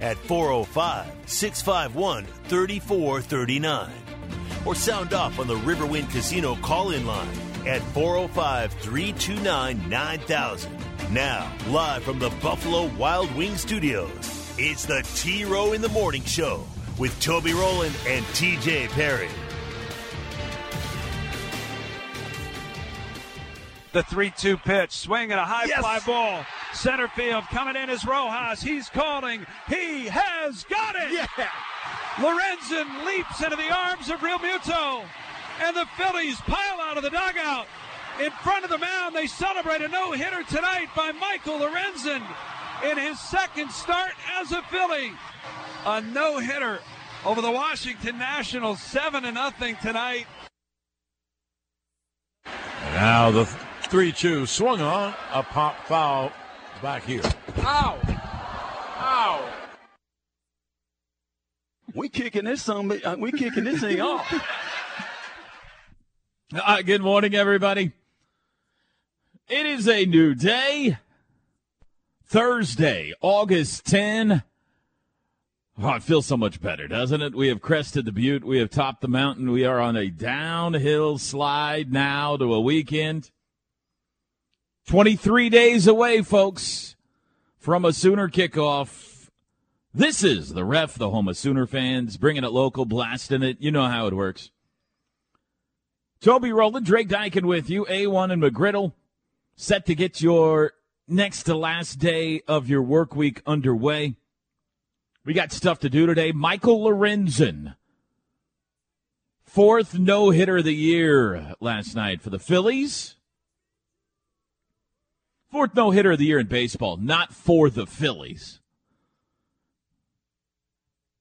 at 405 651 3439. Or sound off on the Riverwind Casino call in line at 405 329 9000. Now, live from the Buffalo Wild Wing Studios, it's the T Row in the Morning Show with Toby Rowland and TJ Perry. The 3 2 pitch, swing and a high Yes. fly ball. Center field coming in is Rojas. He's calling. He has got it. Yeah. Lorenzen leaps into the arms of Realmuto. And the Phillies pile out of the dugout. In front of the mound, they celebrate a no hitter tonight by Michael Lorenzen in his second start as a Philly. A no hitter over the Washington Nationals, 7 to nothing tonight. Now the 3 2 swung on, a pop foul back here. Ow. Ow. We kicking this song. uh, We kicking this thing off. Uh, good morning, everybody. It is a new day. Thursday, August 10. Oh, it feels so much better, doesn't it? We have crested the butte. We have topped the mountain. We are on a downhill slide now to a weekend. 23 days away, folks, from a Sooner kickoff. This is the ref, the home of Sooner fans, bringing it local, blasting it. You know how it works. Toby Rowland, Drake Dykin with you, A1 and McGriddle, set to get your next to last day of your work week underway. We got stuff to do today. Michael Lorenzen, fourth no hitter of the year last night for the Phillies. Fourth no hitter of the year in baseball, not for the Phillies.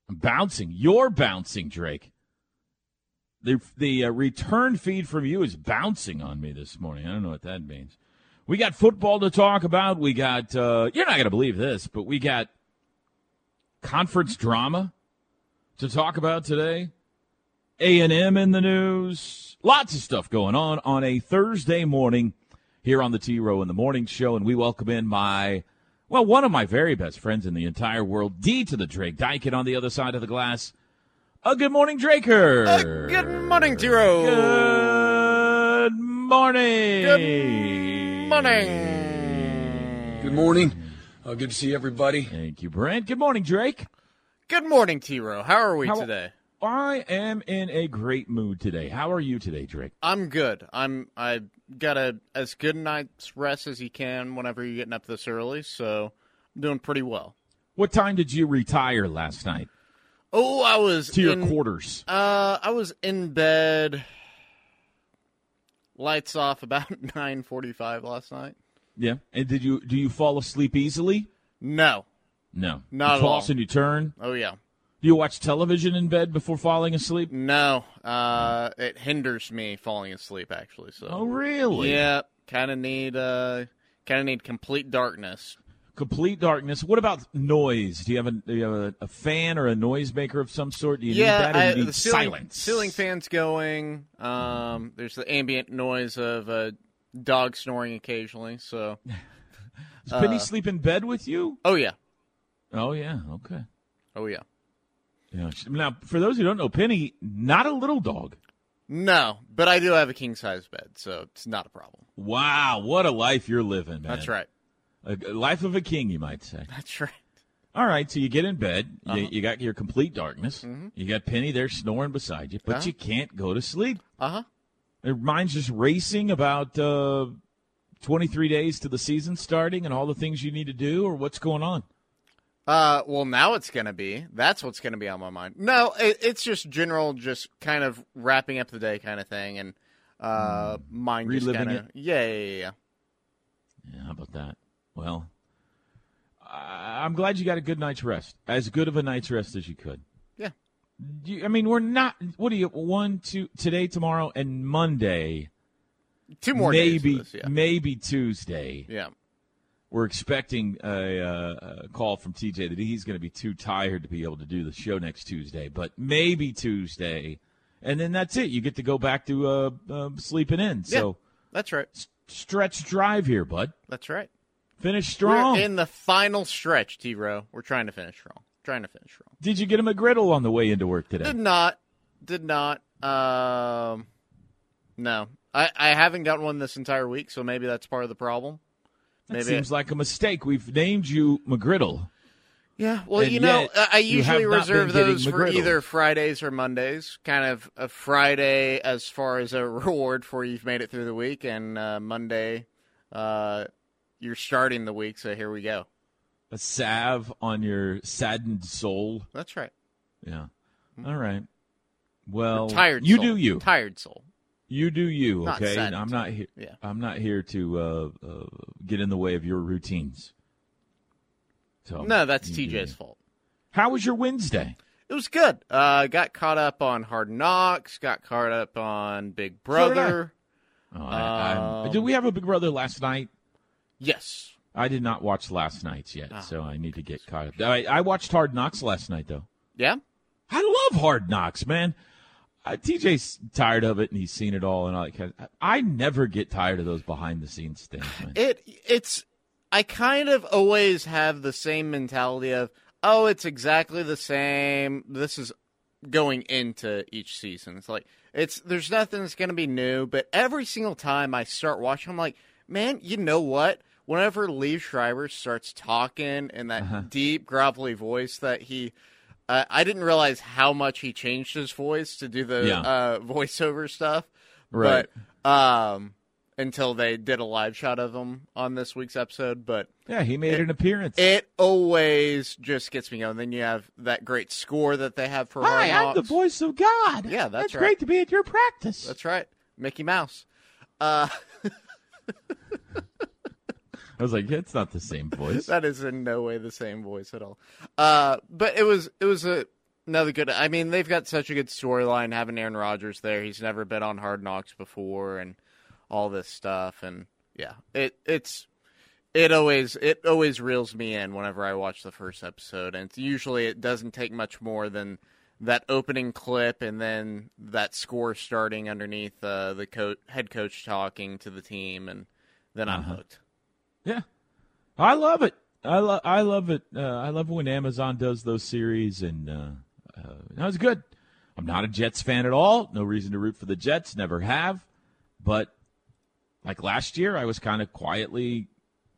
I'm bouncing. You're bouncing, Drake. The the uh, return feed from you is bouncing on me this morning. I don't know what that means. We got football to talk about. We got uh, you're not going to believe this, but we got conference drama to talk about today. A and M in the news. Lots of stuff going on on a Thursday morning here on the T Row in the Morning Show, and we welcome in my well, one of my very best friends in the entire world, D to the Drake Dykin on the other side of the glass. A good morning, Draker. Uh, good morning, Tiro. Good morning. Good morning. Good morning. Uh, good to see everybody. Thank you, Brent. Good morning, Drake. Good morning, Tiro. How are we How- today? I am in a great mood today. How are you today, Drake? I'm good. I'm I got a as good a night's rest as you can whenever you're getting up this early, so I'm doing pretty well. What time did you retire last night Oh, I was to your in, quarters? Uh, I was in bed, lights off about 9:45 last night. Yeah. And did you do you fall asleep easily? No. No. Not you at all. toss and you turn. Oh yeah. Do you watch television in bed before falling asleep? No. Uh, it hinders me falling asleep actually. So. Oh, really? Yeah, kind of need uh, kind of need complete darkness. Complete darkness. What about noise? Do you have a do you have a, a fan or a noisemaker of some sort? Do you yeah, need that or I, need the ceiling, silence? ceiling fans going. Um, there's the ambient noise of a dog snoring occasionally. So, Does Penny uh, sleep in bed with you? oh yeah, Oh yeah. Okay. oh yeah. Yeah. Now, for those who don't know, Penny, not a little dog. No, but I do have a king size bed, so it's not a problem. Wow, what a life you're living, man. That's right. A, life of a king, you might say. That's right. All right, so you get in bed, Uh-huh. you, you got your complete darkness, Mm-hmm. you got Penny there snoring beside you, but Uh-huh. you can't go to sleep. Uh huh. Your mind's just racing about uh, 23 days to the season starting and all the things you need to do, or what's going on? Uh, well, now it's gonna be. That's what's gonna be on my mind. No, it, it's just general, just kind of wrapping up the day kind of thing, and uh, mind just Reliving kind of it? yeah, yeah, yeah, yeah. How about that? Well, I'm glad you got a good night's rest, as good of a night's rest as you could. Yeah. You, I mean, we're not. What do you? One, two, today, tomorrow, and Monday. Two more maybe, days. this, yeah. maybe Tuesday. yeah. We're expecting a, uh, a call from TJ that he's going to be too tired to be able to do the show next Tuesday, but maybe Tuesday, and then that's it. You get to go back to uh, uh, sleeping in. So That's right. s- stretch drive here, bud. That's right. Finish strong. We're in the final stretch, T Row. We're trying to finish strong. Trying to finish strong. Did you get him a griddle on the way into work today? Did not. Did not. Um, no. I, I haven't gotten one this entire week, so maybe that's part of the problem. That Maybe seems like a mistake. We've named you McGriddle. Yeah, well, And you know, I- I you have usually reserve those for McGriddle. either Fridays or Mondays. Kind of a Friday as far as a reward for you've made it through the week, and uh, Monday, uh, you're starting the week. So here we go. A salve on your saddened soul. That's right. Yeah. All right. Well, Tired. you soul. do you. Tired soul. You do you. Not Okay. I'm not here. Yeah. I'm not here to uh, uh, get in the way of your routines. So No, that's TJ's fault. How was your Wednesday? It was good. Uh, got caught up on Hard Knocks. Got caught up on Big So did I. Brother. Oh, I, I'm- Um, did we have a Big Brother last night? yes. I did not watch last night's yet, Oh. so I need to get caught up. I, I watched Hard Knocks last night, though. Yeah. I love Hard Knocks, man. TJ's tired of it, and he's seen it all, and all that kind of, I never get tired of those behind the scenes things, man. It it's I kind of always have the same mentality of oh it's exactly the same. This is going into each season. It's like it's there's nothing that's going to be new, but every single time I start watching I'm like, "Man, you know what? Whenever Liev Schreiber starts talking in that Uh-huh. deep gravelly voice that he uh, I didn't realize how much he changed his voice to do the Yeah. uh, voiceover stuff. Right. But um, until they did a live shot of him on this week's episode, but yeah, he made an appearance. it always just gets me going. Then you have that great score that they have for Hi, I'm the voice of God. Yeah, that's right. great to be at your practice. That's right, Mickey Mouse. Uh, I was like, it's not the same voice. that is in no way the same voice at all. Uh, but it was it was a another good. I mean, they've got such a good storyline having Aaron Rodgers there. He's never been on Hard Knocks before, and all this stuff. And yeah, it it's it always it always reels me in whenever I watch the first episode, and usually it doesn't take much more than that opening clip and then that score starting underneath uh, the co- head coach talking to the team, and then I'm Uh-huh. hooked. Yeah, I love it. I love. I love it. Uh, I love when Amazon does those series, and uh, uh, that was good. I'm not a Jets fan at all. No reason to root for the Jets. Never have. But like last year, I was kind of quietly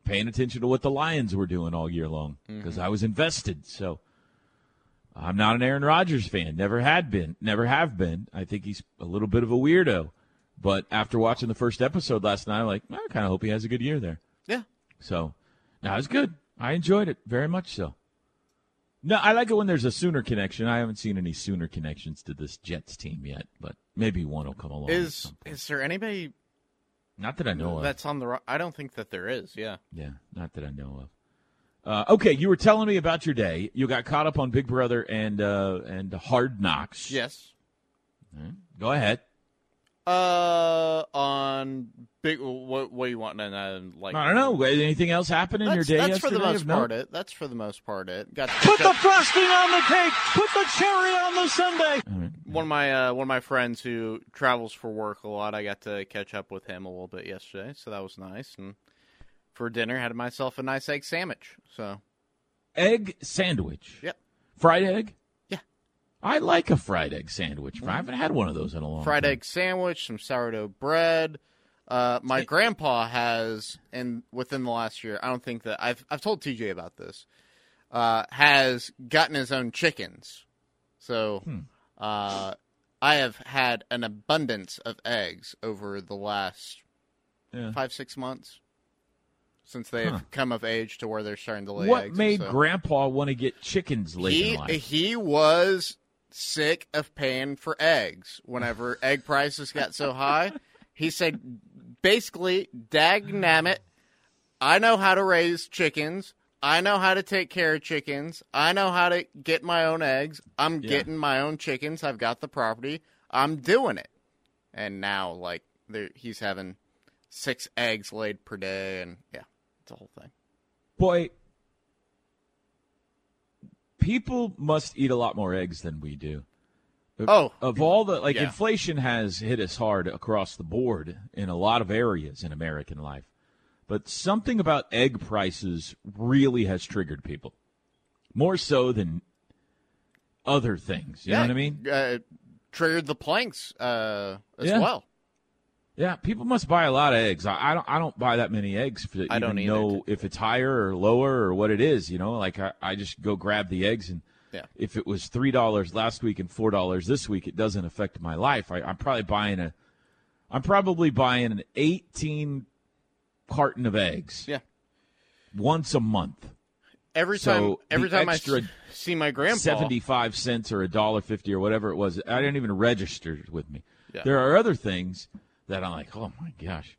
paying attention to what the Lions were doing all year long because I was invested. So I'm not an Aaron Rodgers fan. Never had been. Never have been. I think he's a little bit of a weirdo. But after watching the first episode last night, I'm like, I kind of hope he has a good year there. Yeah. So, no, it was good. I enjoyed it very much so. No, I like it when there's a Sooner connection. I haven't seen any Sooner connections to this Jets team yet, but maybe one will come along. Is is there anybody not that I know of. that's on the? I don't think that there is. Yeah. yeah, not that I know of. Uh, okay, you were telling me about your day. You got caught up on Big Brother and uh, and Hard Knocks. Yes. Go ahead. Uh, on big. What what do you want? And uh, like I don't know. Anything else happen in your day that's for the most part. It. That's for the most part. It got Put catch the frosting on the cake. Put the cherry on the sundae. one of my uh, one of my friends who travels for work a lot. I got to catch up with him a little bit yesterday, so that was nice. And for dinner, had myself a nice egg sandwich. So Egg sandwich. Yep. Fried egg. I like a fried egg sandwich. I haven't had one of those in a long time. fried time. egg sandwich, some sourdough bread. Uh, my grandpa has, and within the last year, I don't think that I've I've told TJ about this. Uh, has gotten his own chickens, so Hmm. uh, I have had an abundance of eggs over the last Yeah. five six months since they've Huh. come of age to where they're starting to lay What eggs. made so. Grandpa want to get chickens late he in life? he was sick of paying for eggs whenever egg prices got so high. He said, basically, dag nammit, I know how to raise chickens. I know how to take care of chickens. I know how to get my own eggs. I'm Yeah. getting my own chickens. I've got the property. I'm doing it. And now, like, he's having six eggs laid per day, and yeah, it's a whole thing. Boy, people must eat a lot more eggs than we do. Oh, of all the like yeah. inflation has hit us hard across the board in a lot of areas in American life. But something about egg prices really has triggered people. More so than other things. You know what I mean? Uh, triggered the planks uh, as Yeah. well. Yeah, people must buy a lot of eggs. I, I don't. I don't buy that many eggs to I don't know if it's higher or lower or what it is. You know, like I, I just go grab the eggs, and Yeah. if it was three dollars last week and four dollars this week, it doesn't affect my life. I, I'm probably buying a. I'm probably buying an 18 carton of eggs Yeah. once a month. Every So time, every time I see my grandpa, 75 cents or a dollar fifty or whatever it was. I didn't even register with me. Yeah. There are other things that I'm like, oh my gosh.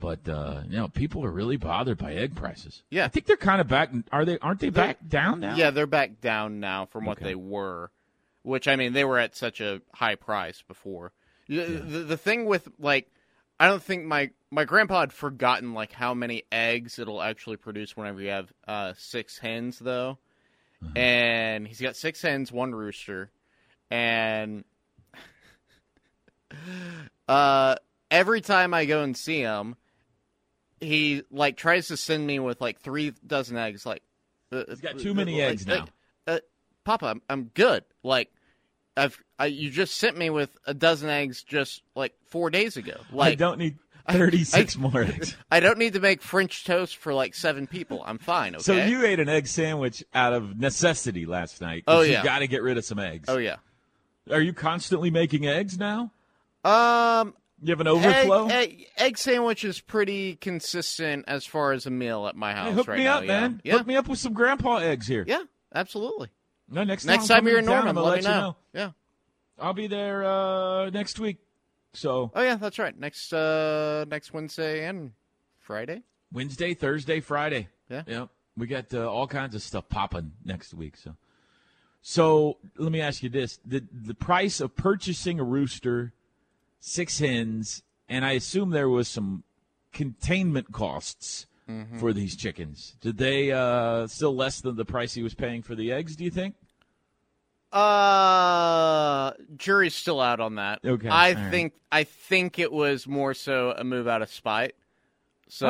But uh, you know, people are really bothered by egg prices. Yeah. I think they're kind of back. Are they? Aren't they back down now? Yeah, they're back down now from what Okay. they were, which I mean they were at such a high price before. The, the, the thing with like, I don't think my my grandpa had forgotten like how many eggs it'll actually produce whenever you have uh, six hens though, and he's got six hens, one rooster, and uh, every time I go and see him, he like tries to send me with like three dozen eggs, like. Uh, He's got too many eggs now. uh, Papa, I'm, I'm good. Like, I've I, you just sent me with a dozen eggs just like four days ago. Like, I don't need 36 I- more eggs. I don't need to make French toast for like seven people. I'm fine. Okay. So you ate an egg sandwich out of necessity last night. Oh, You got to get rid of some eggs. Oh yeah. Are you constantly making eggs now? Um. You have an overflow? egg, egg sandwich is pretty consistent as far as a meal at my house Hey, hook right me now. up, yeah. man. Yeah. Hook me up with some grandpa eggs here. Yeah. Absolutely. No, next, Next time, time you're in Norman, gonna let me you know. Yeah. I'll be there uh, next week. So Oh yeah, that's right. Next uh next Wednesday and Friday. Wednesday, Thursday, Friday. Yeah. Yeah. We got uh, all kinds of stuff popping next week. So, so let me ask you this: the the price of purchasing a rooster, six hens, and I assume there was some containment costs Mm-hmm. for these chickens. Did they uh, still less than the price he was paying for the eggs? Do you think? Uh, jury's still out on that. Okay, I all right. think I think it was more so a move out of spite. So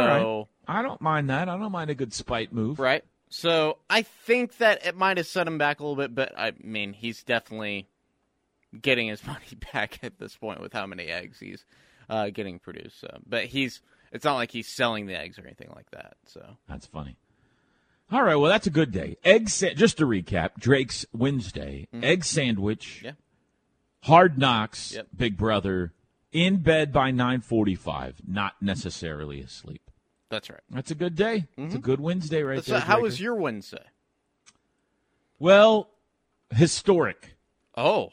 right. I don't mind that. I don't mind a good spite move. right. So I think that it might have set him back a little bit, but I mean he's definitely getting his money back at this point with how many eggs he's uh, getting produced. So, but he's it's not like he's selling the eggs or anything like that. So That's funny. All right, well, that's a good day. Egg sa- just to recap, Drake's Wednesday, egg sandwich, Mm-hmm. Yeah. hard knocks, Yep. Big Brother, in bed by 9:45, not necessarily asleep. that's right. That's a good day. It's a good Wednesday right So there. how Draker. was your Wednesday? Well, historic. Oh.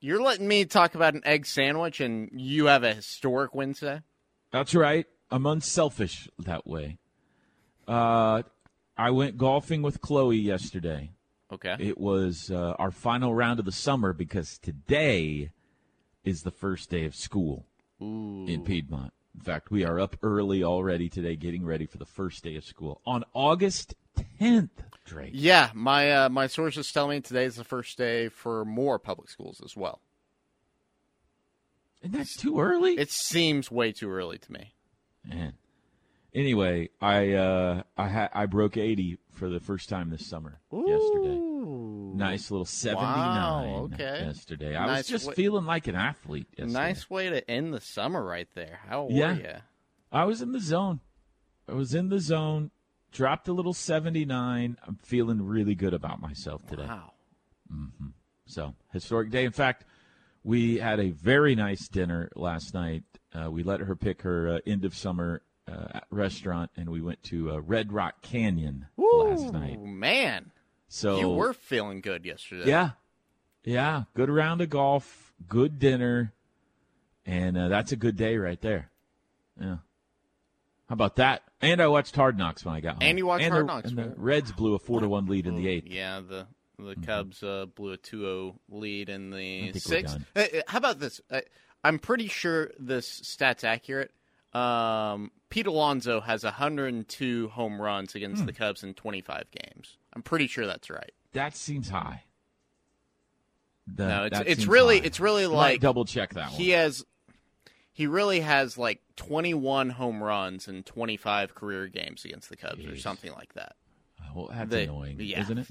You're letting me talk about an egg sandwich and you have a historic Wednesday? That's right. I'm unselfish that way. Uh, I went golfing with Chloe yesterday. Okay. It was uh, our final round of the summer because today is the first day of school in Piedmont. In fact, we are up early already today, getting ready for the first day of school on August 10th. Drake, Yeah, my uh, my sources tell me today is the first day for more public schools as well. and that's too early. It seems way too early to me. Man. Anyway, I uh, I ha- I broke 80 for the first time this summer yesterday. Nice little 79 Wow, okay. yesterday. I Nice was just wa- feeling like an athlete yesterday. Nice way to end the summer right there. How were Yeah. you? I was in the zone. I was in the zone. Dropped a little 79. I'm feeling really good about myself today. Wow. So, historic day. In fact, we had a very nice dinner last night. Uh, we let her pick her uh, end of summer uh, restaurant, and we went to uh, Red Rock Canyon last night. Ooh, man. So You were feeling good yesterday. yeah, yeah, good round of golf, good dinner, and uh, that's a good day right there. Yeah. How about that? And I watched Hard Knocks when I got home. And you watched and Hard the, Knocks, And the. Reds blew a four to one lead in the eighth. Yeah, the the Mm-hmm. Cubs uh, blew a 2-0 lead in the sixth. Uh, uh, how about this? Uh, I'm pretty sure this stat's accurate. Um, Pete Alonso has 102 home runs Hmm. against the Cubs in 25 games. I'm pretty sure that's right. That seems high. That- No, it's it's really high. it's really like double check that one. he has he really has like 21 home runs in 25 career games against the Cubs or something like that. well, that's They- annoying, yeah. isn't it?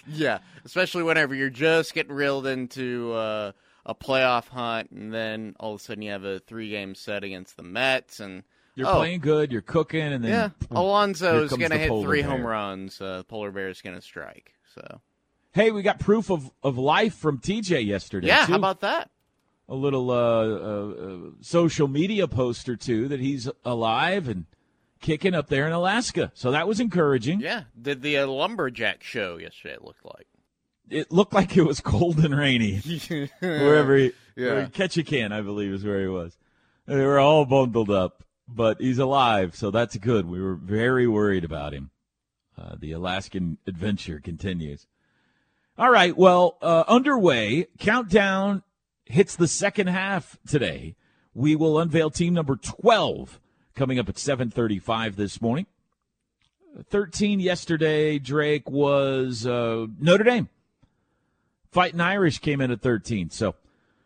yeah, especially whenever you're just getting reeled into uh, a playoff hunt, and then all of a sudden you have a three-game set against the Mets, and You're oh, playing good, you're cooking, and then Yeah, boom, Alonso here is going to hit three bear. home runs. Uh, polar bear is going to strike. So Hey, we got proof of, of life from TJ yesterday. yeah, too. how about that? A little uh, uh, uh, social media post or two that he's alive and kicking up there in Alaska. So that was encouraging. Yeah, did the uh, lumberjack show yesterday? It looked like. It looked like it was cold and rainy wherever he, Yeah. where Ketchikan, I believe, is where he was. They were all bundled up, but he's alive, so that's good. We were very worried about him. Uh, the Alaskan adventure continues. All right, well, uh, underway. Countdown hits the second half today. We will unveil team number 12 coming up at 7:35 this morning. 13 yesterday, Drake was uh, Notre Dame. Fighting Irish came in at 13. So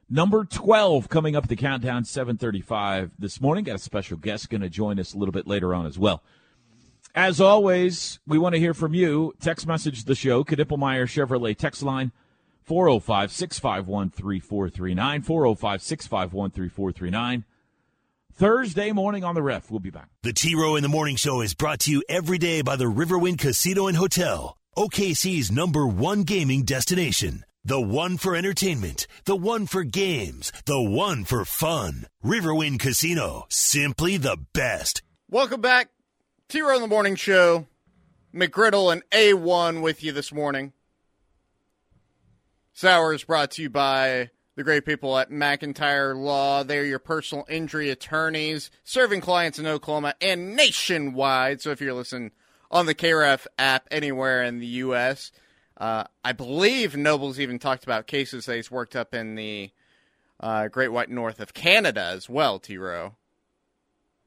number 12 coming up the countdown 735 this morning. Got a special guest going to join us a little bit later on as well. As always, we want to hear from you. Text message the show, Knippelmeyer Chevrolet text line 405 651 3439. 405 651 3439. Thursday morning on the ref. We'll be back. The T Row in the Morning Show is brought to you every day by the Riverwind Casino and Hotel, OKC's number one gaming destination. The one for entertainment, the one for games, the one for fun. Riverwind Casino, simply the best. Welcome back. T Row in the Morning Show. McGriddle and A1 with you this morning. Sour is brought to you by the great people at McIntyre Law. They're your personal injury attorneys, serving clients in Oklahoma and nationwide. So if you're listening on the KRF app anywhere in the U.S., uh, I believe Noble's even talked about cases that he's worked up in the uh, Great White North of Canada as well, T Row.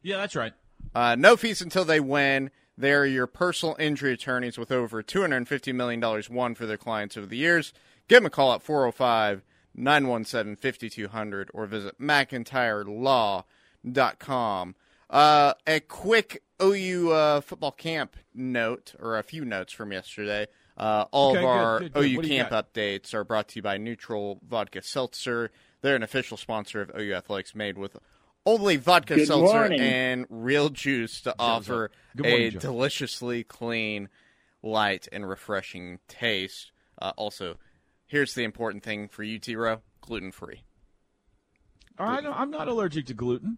Yeah, that's right. Uh, no fees until they win. They're your personal injury attorneys with over $250 million won for their clients over the years. Give them a call at 405 917 5200 or visit McIntyreLaw.com. Uh, a quick OU uh, football camp note, or a few notes from yesterday. Uh, all Okay, of our good, good. OU What camp updates are brought to you by NÜTRL Vodka Seltzer. They're an official sponsor of OU Athletics, made with only vodka Good seltzer morning. and real juice to offer morning, a Joe. deliciously clean, light, and refreshing taste. Uh, also, here's the important thing for you, T Row gluten free. I don't, I'm not allergic to gluten.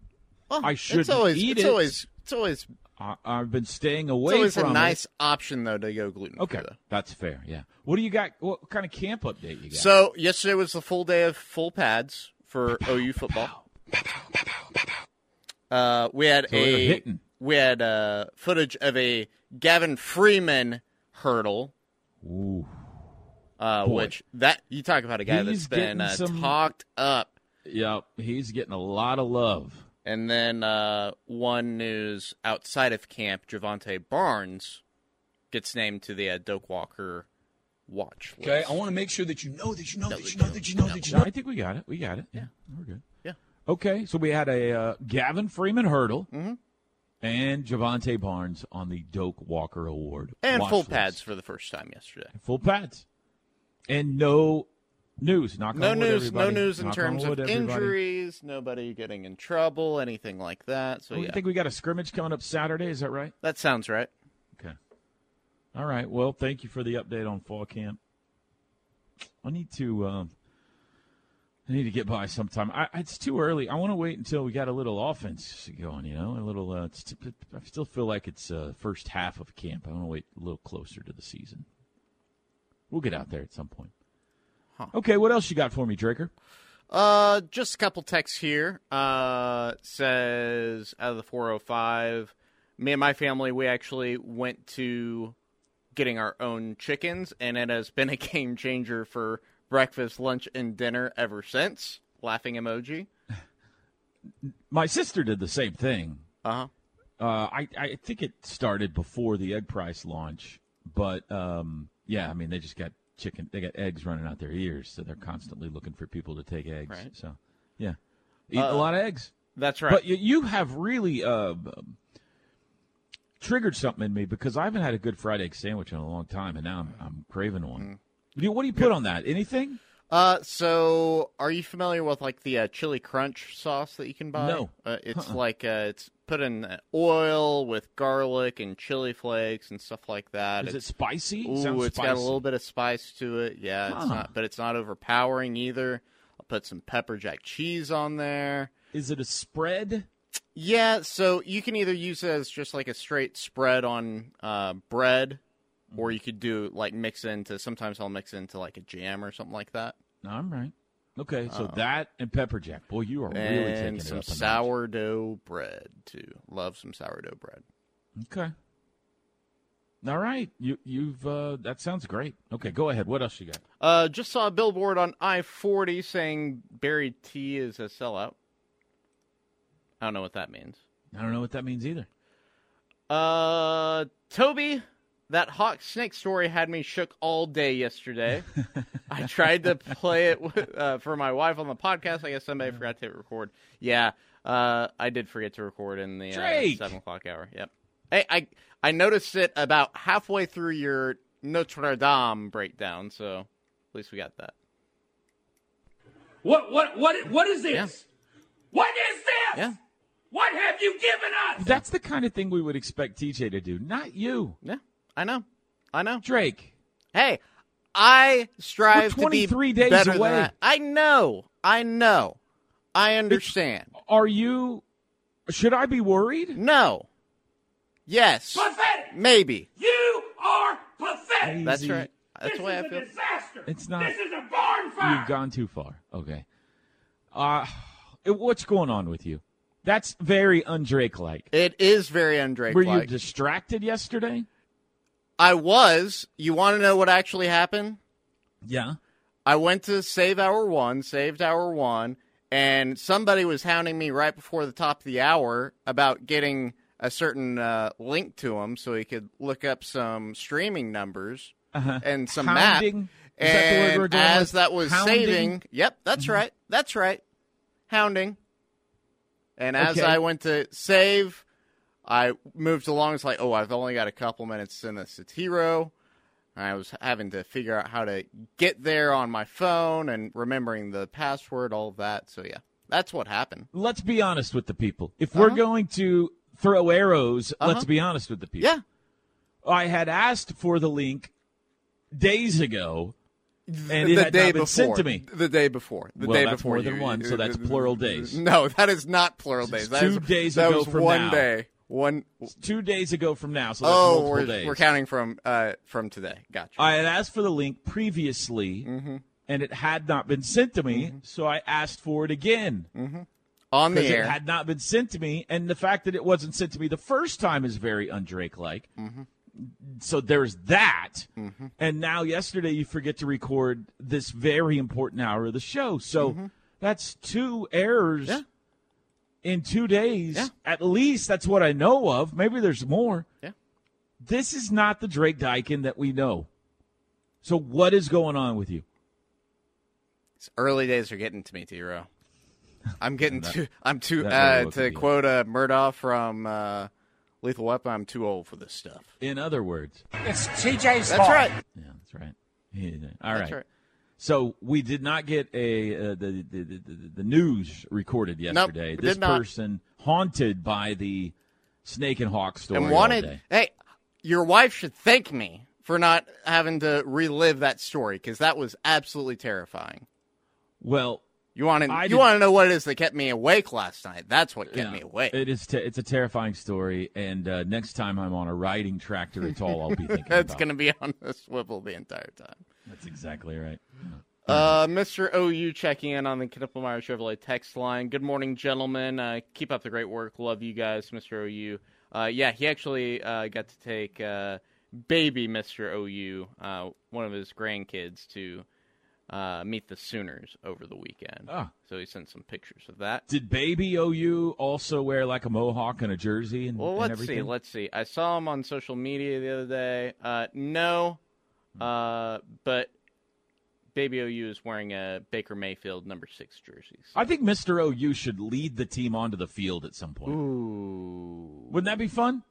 I should it's always, eat it's it. Always, it's always, I, I've been staying away. it's always a it. nice option though to go gluten free. Okay, that's fair. Yeah. What do you got? What kind of camp update you got? So yesterday was the full day of full pads for OU football. Bow, bow, Uh, we had So a hitting. we had uh, footage of a Gavin Freeman hurdle, Ooh. Uh, Boy. which that you talk about a guy He's that's been uh, some- talked up. Yep, he's getting a lot of love. And then uh, one news outside of camp, Jovantae Barnes gets named to the uh, Doak Walker watch list. Okay, I want to make sure that you know that you know that you know that you know that you Yeah, know. I think we got it. We got it. Yeah, we're good. Yeah. Okay, so we had a uh, Gavin Freeman hurdle Mhm. and Jovantae Barnes on the Doak Walker Award. and watch full list. pads for the first time yesterday. Full pads. And no news. Knock No wood, news, no news in Knock terms of wood, everybody. injuries, nobody getting in trouble, anything like that. So Well, yeah, You think we got a scrimmage coming up Saturday? Is that right? that sounds right. Okay. All right. Well, thank you for the update on fall camp. I need to. Um, I need to get by sometime. I, it's too early. I want to wait until we got a little offense going. You know, a little. Uh, it's, I still feel like it's uh, first half of camp. I want to wait a little closer to the season. We'll get out there at some point. Huh. Okay. What else you got for me, Draker? Uh, just a couple texts here. Uh, says out of the 405, me and my family, we actually went to getting our own chickens, and it has been a game changer for breakfast, lunch, and dinner ever since. Laughing emoji. My sister did the same thing. Uh-huh. Uh, I, I think it started before the egg price launch, but um, yeah, I mean they just got chicken, they got eggs running out their ears, so they're constantly looking for people to take eggs. Right. So, yeah, eat Uh, a lot of eggs. That's right. But you, you have really uh, triggered something in me because I haven't had a good fried egg sandwich in a long time, and now I'm, I'm craving one. Mm. What do you, what do you put on that? Anything? Uh, so are you familiar with like the uh, chili crunch sauce that you can buy? No. Uh, it's like uh, it's put in oil with garlic and chili flakes and stuff like that. Is it spicy? Ooh, Sounds it's got a little bit of spice to it. Yeah, it's Huh. not, but it's not overpowering either. I'll put some pepper jack cheese on there. Is it a spread? Yeah, so you can either use it as just like a straight spread on uh, bread, or you could do like mix into. Sometimes I'll mix into like a jam or something like that, No, I'm right. Okay, so that and pepper jack. Boy, you are really taking and it some up sourdough bread too. Love some sourdough bread. Okay. All right, you you've uh, that sounds great. Okay, go ahead. What else you got? Uh, just saw a billboard on I forty saying Barry T is a sellout. I don't know what that means. I don't know what that means either. Uh, Toby, that hawk snake story had me shook all day yesterday. I tried to play it with, uh, for my wife on the podcast. I guess somebody forgot to hit record. Yeah, uh, I did forget to record in the uh, seven o'clock hour. Yep. Hey, I I noticed it about halfway through your Notre Dame breakdown, so at least we got that. What what what what is this? Yeah. What is this? Yeah. What have you given us? That's the kind of thing we would expect TJ to do, not you, Yeah, I know, I know. Drake. Hey, I strive We're to be 23 days better than away. that. I know, I know, I understand. Are you? Should I be worried? No. Yes. Pathetic. Maybe. You are pathetic. That's right. That's why the way is I a feel. disaster. It's not- This is a barn fire. You've gone too far. Okay. Uh, what's going on with you? That's very undrake like. It is very undrake Were you distracted yesterday? I was. You want to know what actually happened? Yeah. I went to save hour one, saved hour one, and somebody was hounding me right before the top of the hour about getting a certain uh, link to him so he could look up some streaming numbers Uh-huh. and some Hounding? map. Is that and going as with? that was Hounding? Mm-hmm. saving, yep, that's right, that's right, hounding. And as Okay. I went to save, I moved along. It's like, oh, I've only got a couple minutes in the Satiro. I was having to figure out how to get there on my phone and remembering the password, all of that. So yeah, that's what happened. Let's be honest with the people. If we're Uh-huh. going to throw arrows, Uh-huh. let's be honest with the people. Yeah, I had asked for the link days ago, and it the had day not been before. sent to me. The day before. The Well, day that's before more than you- one, so that's plural days. No, that is not plural days. That two is- days that ago was from one now. day. One Two days ago from now, so that's oh, we're, days. we're counting from uh from today. Gotcha. I had asked for the link previously, Mm-hmm. and it had not been sent to me, so I asked for it again. On the because it air. had not been sent to me, and the fact that it wasn't sent to me the first time is very undrake like. Mm-hmm. So there's that, and now yesterday you forget to record this very important hour of the show. So that's two errors Mm-hmm. Yeah. In two days. Yeah. At least that's what I know of. Maybe there's more. Yeah. This is not the Drake Dykin that we know. So what is going on with you? These early days are getting to me, T Row. I'm getting too. I'm too. Uh, to quote uh, Murtaugh from uh, Lethal Weapon, I'm too old for this stuff. In other words, It's TJ's That's right. yeah, that's right. Yeah, All That's right. right. So we did not get a uh, the, the, the the news recorded yesterday. we this person haunted by the snake and hawk story And wanted. Hey, your wife should thank me for not having to relive that story because that was absolutely terrifying. Well, You want to? I You want to know what it is that kept me awake last night? That's what kept yeah, me awake. It is. Te- it's a terrifying story, and uh, next time I'm on a riding tractor, it's all I'll be thinking That's going to be on the swivel the entire time. That's exactly right. Uh, Mr. OU checking in on the Knippelmeyer Chevrolet text line. Good morning, gentlemen. Uh, keep up the great work. Love you guys, Mr. OU. Uh, yeah, he actually uh, got to take uh, baby Mr. OU, uh, one of his grandkids, to uh, meet the Sooners over the weekend. Ah. So he sent some pictures of that. Did baby OU also wear like a mohawk and a jersey and, Well, let's everything? see. Let's see. I saw him on social media the other day. Uh, no, uh, but Baby OU is wearing a Baker Mayfield number six jersey. So- I think Mr. OU should lead the team onto the field at some point. Ooh. Wouldn't that be fun?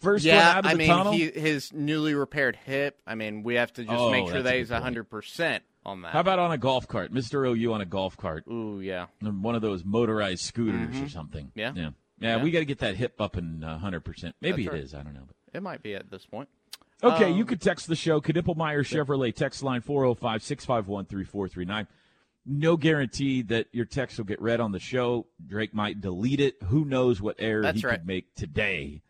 First yeah, out of the I mean, tunnel. he, his newly repaired hip. I mean, we have to just Oh, make sure that he's hundred percent on that. How about on a golf cart? Mr. OU on a golf cart. Ooh, yeah. One of those motorized scooters or Mhm. something. Yeah. Yeah. Yeah, Yeah. we got to get that hip up in uh, 100%. Maybe That's it right. is. I don't know. But. It might be at this point. Okay, Um, you could text the show, Knippelmeyer Chevrolet, text line 405 651 3439. No guarantee that your text will get read on the show. Drake might delete it. Who knows what error That's he right. could make today.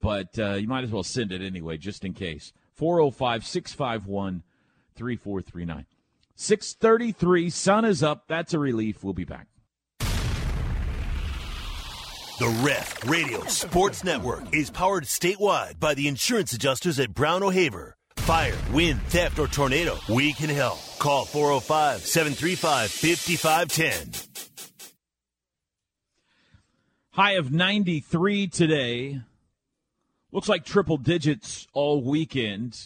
But uh, you might as well send it anyway, just in case. 405 651 3439. 633, sun is up. That's a relief. We'll be back. The Ref Radio Sports Network is powered statewide by the insurance adjusters at Brown O'Haver. Fire, wind, theft, or tornado, we can help. Call 405 735 5510. High of 93 today. Looks like triple digits all weekend.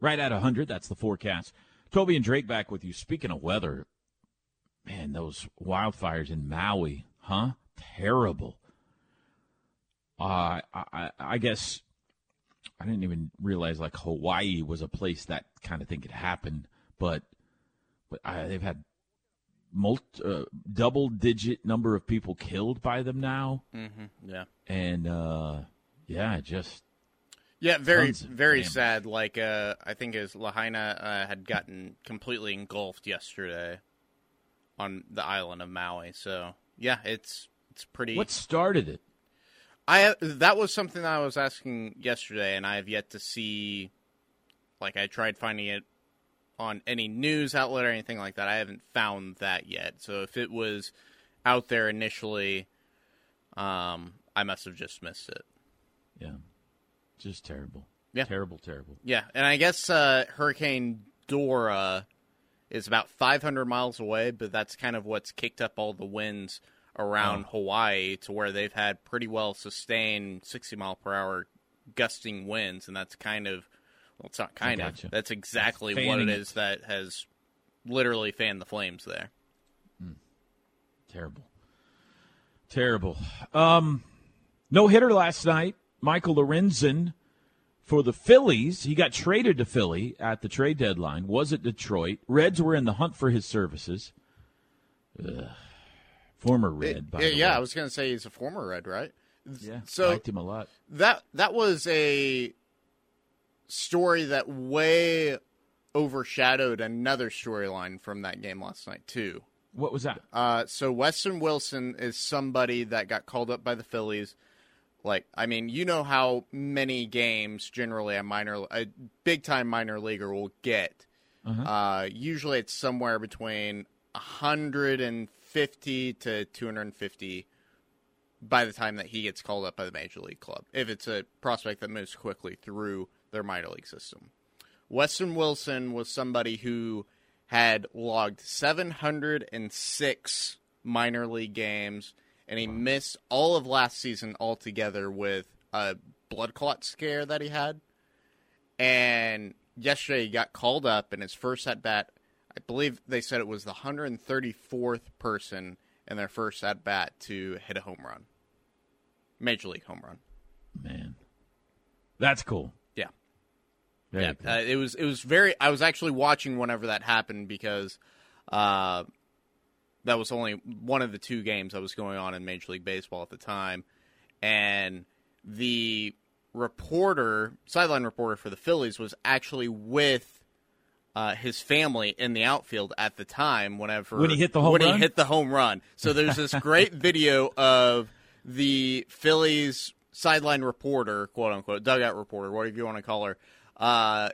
Right at 100. That's the forecast. Toby and Drake back with you. Speaking of weather, man, those wildfires in Maui, huh? Terrible. Uh, I, I, I guess I didn't even realize like Hawaii was a place that kind of thing could happen, but but I, they've had multi, uh, double digit number of people killed by them now, Mm-hmm. Yeah. and uh, yeah, just Yeah, very very damage. sad. Like uh, I think his Lahaina uh, had gotten completely engulfed yesterday on the island of Maui. So yeah, it's it's pretty. what started it? I that was something I was asking yesterday, and I have yet to see. Like I tried finding it on any news outlet or anything like that. I haven't found that yet. So if it was out there initially, um, I must have just missed it. Yeah, just terrible. Yeah. terrible, terrible. Yeah, and I guess uh, Hurricane Dora is about 500 miles away, but that's kind of what's kicked up all the winds around Hawaii to where they've had pretty well sustained 60 mile per hour gusting winds, and that's kind of well, it's not kind of that's exactly what it it. is that has literally fanned the flames there. Terrible. Terrible. Um, no hitter last night. Michael Lorenzen for the Phillies. He got traded to Philly at the trade deadline. Was at Detroit. Reds were in the hunt for his services. Ugh. Former Red, by yeah, way. I was going to say he's a former Red, right? yeah, so- liked him a lot. that that was a story that way overshadowed another storyline from that game last night too. What was that? Uh, so Weston Wilson is somebody that got called up by the Phillies. Like, I mean, you know how many games generally a minor, a big time minor leaguer will get. uh usually, it's somewhere between 150 to 250 by the time that he gets called up by the major league club. If it's a prospect that moves quickly through their minor league system. Weston Wilson was somebody who had logged 706 minor league games, and he missed all of last season altogether with a blood clot scare that he had. And yesterday he got called up in his first at bat. I believe they said it was the 134th person in their first at bat to hit a home run. Major league home run. Man, that's cool. Yeah. Very yeah, cool. uh, it was it was very. I was actually watching whenever that happened because uh, that was only one of the two games that was going on in Major League Baseball at the time, and the reporter, sideline reporter for the Phillies, was actually with. Uh, his family in the outfield at the time, whenever When he hit the home when run? he hit the home run. So there's this great video of the Phillies sideline reporter, quote unquote, dugout reporter, whatever you want to call her, uh,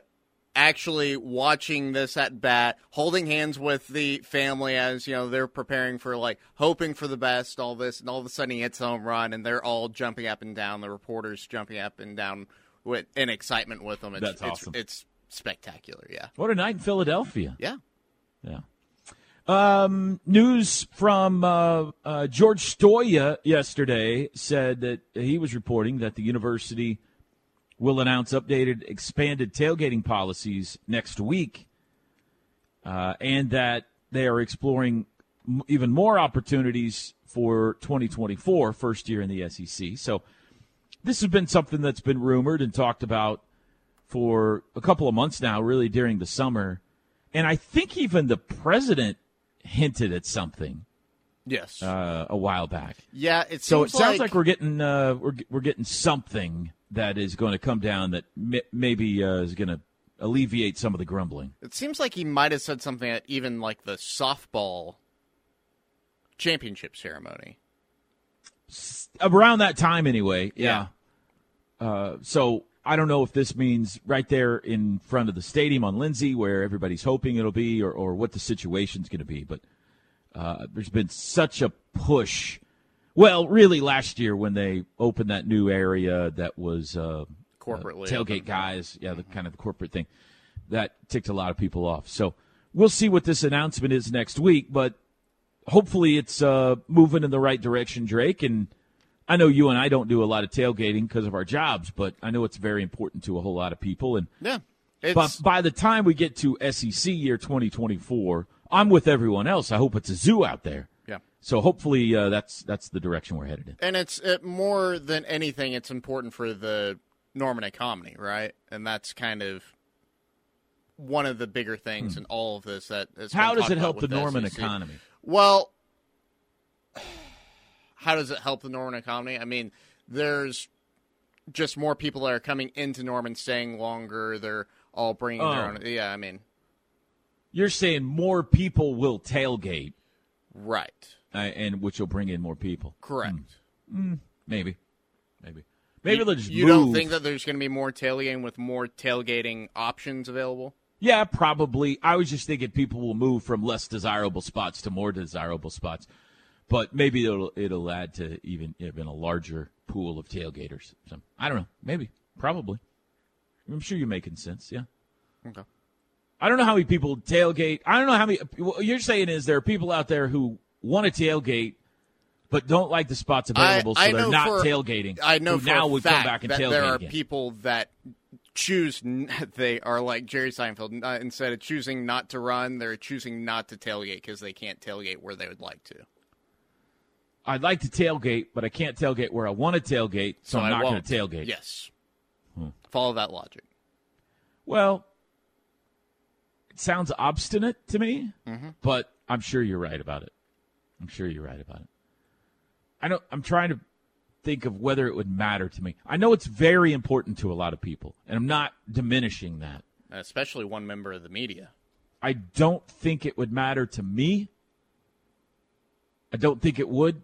actually watching this at bat, holding hands with the family as you know they're preparing for like hoping for the best, all this, and all of a sudden he hits home run, and they're all jumping up and down. The reporters jumping up and down with in excitement with him. It's, That's awesome. It's, it's spectacular. Yeah. What a night in Philadelphia. Yeah. Yeah. Um, news from uh, uh, George Stoia yesterday said that he was reporting that the university will announce updated, expanded tailgating policies next week, uh, and that they are exploring m- even more opportunities for 2024, first year in the SEC. So this has been something that's been rumored and talked about for a couple of months now, really during the summer. And I think even the president hinted at something Yes. uh, a while back. yeah. It So it sounds like, we're getting uh, we're we're getting something that is going to come down that m- maybe uh, is going to alleviate some of the grumbling. It seems like he might have said something at even like the softball championship ceremony. Around that time, anyway. Yeah. Uh, so I don't know if this means right there in front of the stadium on Lindsey, where everybody's hoping it'll be, or, or what the situation's going to be. But uh, there's been such a push. Well, really, last year when they opened that new area that was uh, Corporately uh, tailgate guys, yeah, the kind of the corporate thing that ticked a lot of people off. So we'll see what this announcement is next week, but hopefully it's uh, moving in the right direction, Drake. And I know you and I don't do a lot of tailgating because of our jobs, but I know it's very important to a whole lot of people. And Yeah. But by the time we get to SEC year 2024, I'm with everyone else. I hope it's a zoo out there. yeah. So hopefully uh, that's that's the direction we're headed in. And it's it, more than anything, it's important for the Norman economy, right? And that's kind of one of the bigger things in all of this. That has Hmm. How does it help the with Norman SEC. economy? Well, how does it help the Norman economy? I mean, there's just more people that are coming into Norman, staying longer. They're all bringing their Oh. own. Yeah, I mean, You're saying more people will tailgate, right, uh, and which will bring in more people. correct. Maybe, maybe, maybe you, they'll just you move. don't think that there's going to be more tailgating with more tailgating options available? Yeah, probably. I was just thinking people will move from less desirable spots to more desirable spots, but maybe it'll it'll add to even even a larger pool of tailgaters. So I don't know. Maybe, probably. I'm sure you're making sense. Yeah. Okay. I don't know how many people tailgate. I don't know how many. What you're saying is there are people out there who want to tailgate, but don't like the spots available, so I they're not for- tailgating. I know for now would fact come back and tailgate there are again. people that choose. They are like Jerry Seinfeld. Uh, instead of choosing not to run, they're choosing not to tailgate because they can't tailgate where they would like to. I'd like to tailgate, but I can't tailgate where I want to tailgate, so, I'm not going to tailgate. Yes. Follow that logic. Well, it sounds obstinate to me, Mm-hmm. but I'm sure you're right about it. I'm sure you're right about it. I don't. I'm trying to think of whether it would matter to me. I know it's very important to a lot of people, and I'm not diminishing that. Especially one member of the media. I don't think it would matter to me. I don't think it would.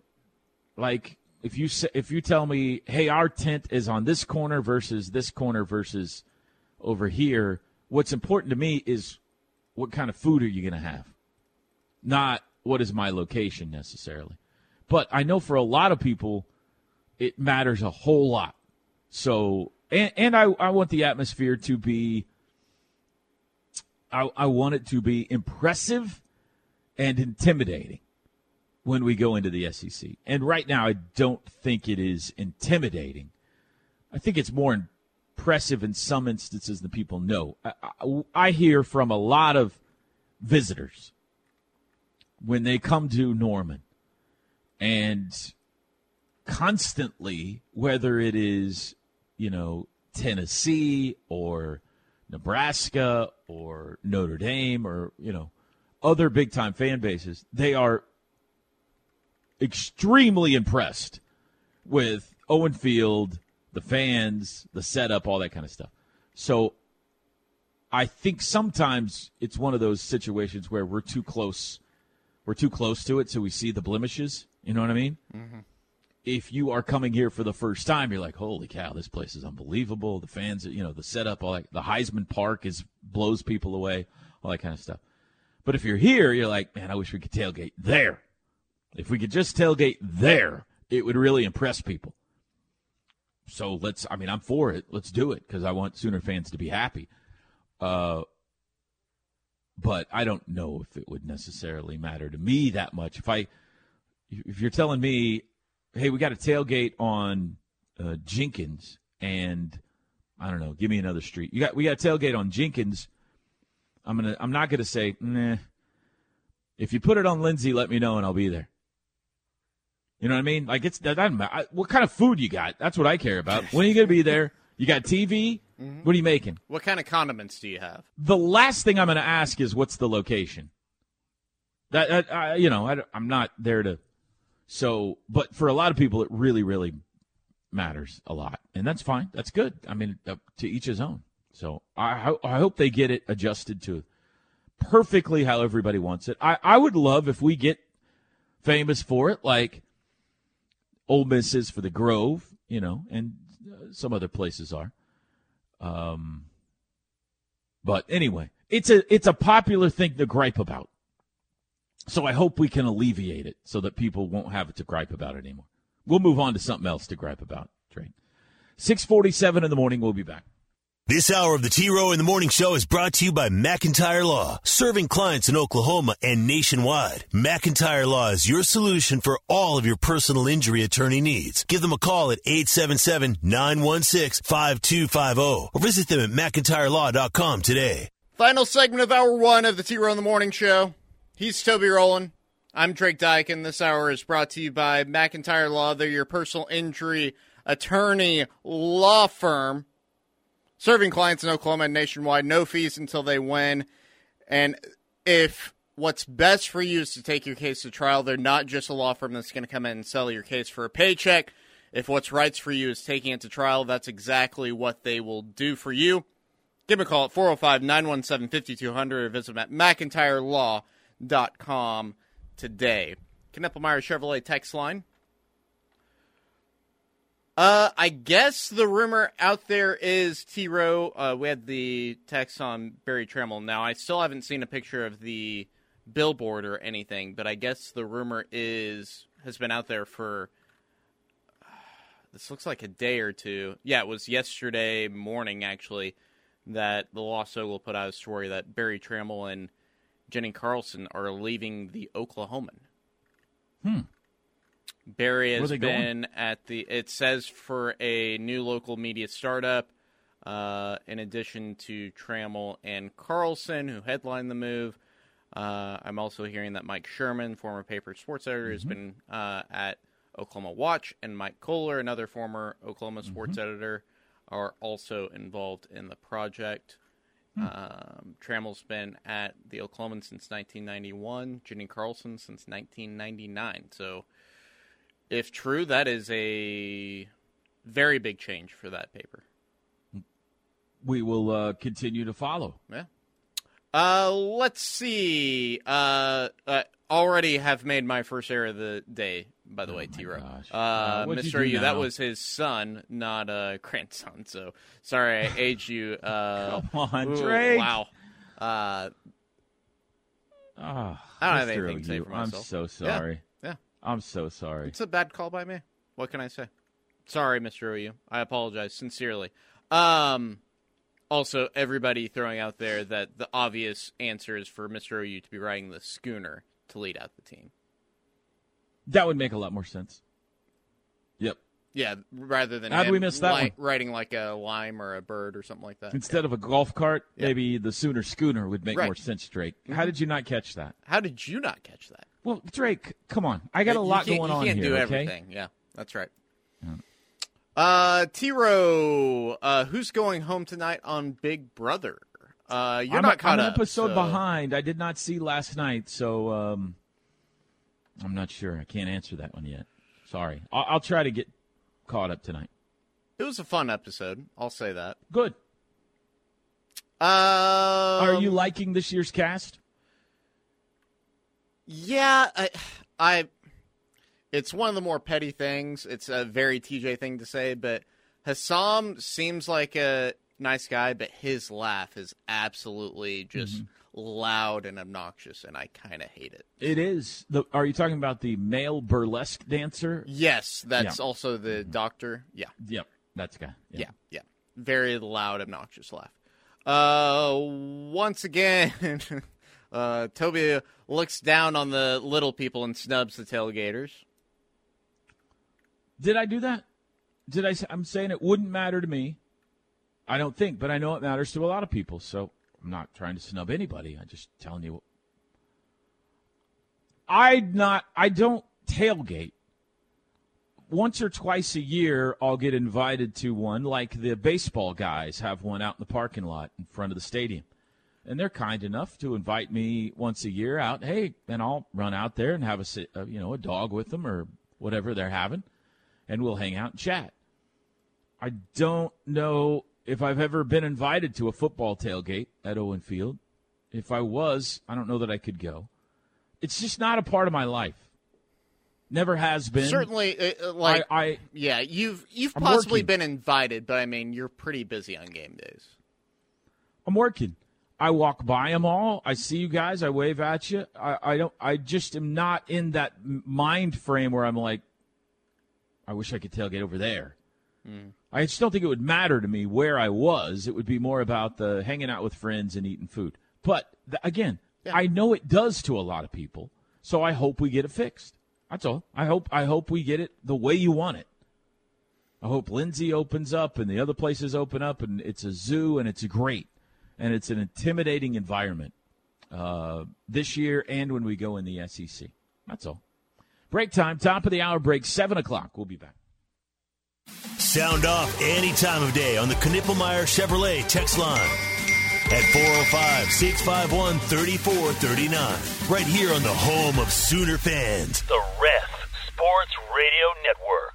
Like if you if you tell me, "Hey, our tent is on this corner versus this corner versus over here," what's important to me is what kind of food are you going to have, not what is my location necessarily. But I know for a lot of people, it matters a whole lot. So, and, and I, I want the atmosphere to be I, I want it to be impressive and intimidating when we go into the SEC. And right now, I don't think it is intimidating. I think it's more impressive in some instances than people know. I, I, I hear from a lot of visitors when they come to Norman and constantly, whether it is, you know, Tennessee or Nebraska or Notre Dame or, you know, other big time fan bases, they are extremely impressed with Owen Field, the fans, the setup, all that kind of stuff. So I think sometimes it's one of those situations where we're too close. We're too close to it, so we see the blemishes. You know what I mean? Mm-hmm. If you are coming here for the first time, you're like, "Holy cow, this place is unbelievable!" The fans, you know, the setup, all that. The Heisman Park is blows people away, all that kind of stuff. But if you're here, you're like, man, I wish we could tailgate there. If we could just tailgate there, it would really impress people. So let's, I mean, I'm for it. Let's do it because I want Sooner fans to be happy. Uh, but I don't know if it would necessarily matter to me that much. If I, if you're telling me, hey, we got a tailgate on uh, Jenkins and I don't know, give me another street. You got we got a tailgate on Jenkins. I'm gonna I'm not gonna say nah. If you put it on Lindsey, let me know and I'll be there. You know what I mean? Like it's that doesn't matter. What kind of food you got? That's what I care about. When are you gonna be there? You got TV? Mm-hmm. What are you making? What kind of condiments do you have? The last thing I'm going to ask is what's the location. That, I, you know, I, I'm not there to. So, but for a lot of people, it really, really matters a lot, and that's fine. That's good. I mean, up to each his own. So I, I hope they get it adjusted to perfectly how everybody wants it. I, I would love if we get famous for it, like Ole Miss is for the Grove, you know, and uh, some other places are. Um, but anyway, it's a it's a popular thing to gripe about. So I hope we can alleviate it so that people won't have it to gripe about anymore. We'll move on to something else to gripe about. Forty seven in the morning. We'll be back. This hour of the T Row in the Morning Show is brought to you by McIntyre Law, serving clients in Oklahoma and nationwide. McIntyre Law is your solution for all of your personal injury attorney needs. Give them a call at 877-916-5250 or visit them at McIntyreLaw.com today. Final segment of hour one of the T Row in the Morning Show. He's Toby Rowland. I'm Drake Dykin. This hour is brought to you by McIntyre Law. They're your personal injury attorney law firm, serving clients in Oklahoma and nationwide. No fees until they win. And if what's best for you is to take your case to trial, they're not just a law firm that's going to come in and sell your case for a paycheck. If what's right for you is taking it to trial, that's exactly what they will do for you. Give them a call at 405 917 5200 or visit them at McIntyreLaw.com today. Knippelmeyer Chevrolet text line. Uh, I guess the rumor out there is T Row. Uh, we had the text on Berry Tramel. Now, I still haven't seen a picture of the billboard or anything, but I guess the rumor is has been out there for this looks like a day or two. Yeah, it was yesterday morning actually that the Lost Ogle put out a story that Berry Tramel and Jenni Carlson are leaving the Oklahoman. Hmm. Berry has been going? at the. It says for a new local media startup. Uh, in addition to Tramel and Carlson, who headlined the move, uh, I'm also hearing that Mike Sherman, former paper sports editor, has been uh, at Oklahoma Watch, and Mike Kohler, another former Oklahoma sports editor, are also involved in the project. Um, Tramel's been at the Oklahoman since 1991, Jenni Carlson since 1999. So, if true, that is a very big change for that paper. We will uh, continue to follow. Yeah. Uh, let's see. Uh, uh, already have made my first error of the day. By the way, T. Row. Uh, Uh, what'd you Mr. U, that was his son, not a grandson. So sorry, I aged you. Uh, Come on, ooh, Drake. Wow. Uh, Ah, I don't have Mr. anything to say for I'm so sorry. yeah. I'm so sorry. It's a bad call by me. What can I say? Sorry, Mr. OU. I apologize sincerely. Um, also, everybody throwing out there that the obvious answer is for Mr. OU to be riding the schooner to lead out the team. That would make a lot more sense. Yep. Yeah, rather than How'd we miss that li- one? riding like a lime or a bird or something like that. Instead of a golf cart, Yeah. maybe the Sooner Schooner would make Right. Mm-hmm. more sense, Drake. How did you not catch that? How did you not catch that? Well, Drake, come on. I got a lot can't- going you on can't here. do okay? everything. Yeah, that's right. Uh, T-Row, uh, who's going home tonight on Big Brother? Uh, you're I'm, not a- caught I'm an episode so- behind. I did not see last night, so um, I'm not sure. I can't answer that one yet. Sorry. I'll, I'll try to get caught up tonight. It was a fun episode. I'll say that. Good. Um, Are you liking this year's cast? Yeah, I, I. It's one of the more petty things. It's a very TJ thing to say, but Hisam seems like a nice guy, but his laugh is absolutely just loud and obnoxious, and I kind of hate it. It is. The, are you talking about the male burlesque dancer? Yes, that's Yeah. also the doctor. Yeah, Yep, that's guy. yeah, yeah. Very loud, obnoxious laugh. Uh, once again, uh, Toby looks down on the little people and snubs the tailgaters. Did I do that? Did I? Say, I'm saying it wouldn't matter to me. I don't think, but I know it matters to a lot of people. So I'm not trying to snub anybody. I'm just telling you. I not. I don't tailgate. Once or twice a year, I'll get invited to one, like the baseball guys have one out in the parking lot in front of the stadium, and they're kind enough to invite me once a year out. Hey, and I'll run out there and have a uh, you know a dog with them or whatever they're having, and we'll hang out and chat. I don't know if I've ever been invited to a football tailgate at Owen Field. If I was, I don't know that I could go. It's just not a part of my life. Never has been. Certainly, uh, uh, like I, I yeah, you've you've I'm possibly working. been invited, but I mean, you're pretty busy on game days. I'm working. I walk by them all. I see you guys. I wave at you. I, I don't. I just am not in that mind frame where I'm like, I wish I could tailgate over there. I just don't think it would matter to me where I was. It would be more about the hanging out with friends and eating food. But th- again, I know it does to a lot of people. So I hope we get it fixed. That's all. I hope. I hope we get it the way you want it. I hope Lindsey opens up and the other places open up and it's a zoo and it's great and it's an intimidating environment uh, this year and when we go in the SEC. That's all. Break time, top of the hour break, 7 o'clock. We'll be back. Sound off any time of day on the Knippelmeyer Chevrolet text line at 405 651 3439. Right here on the home of Sooner fans, the Ref Sports Radio Network.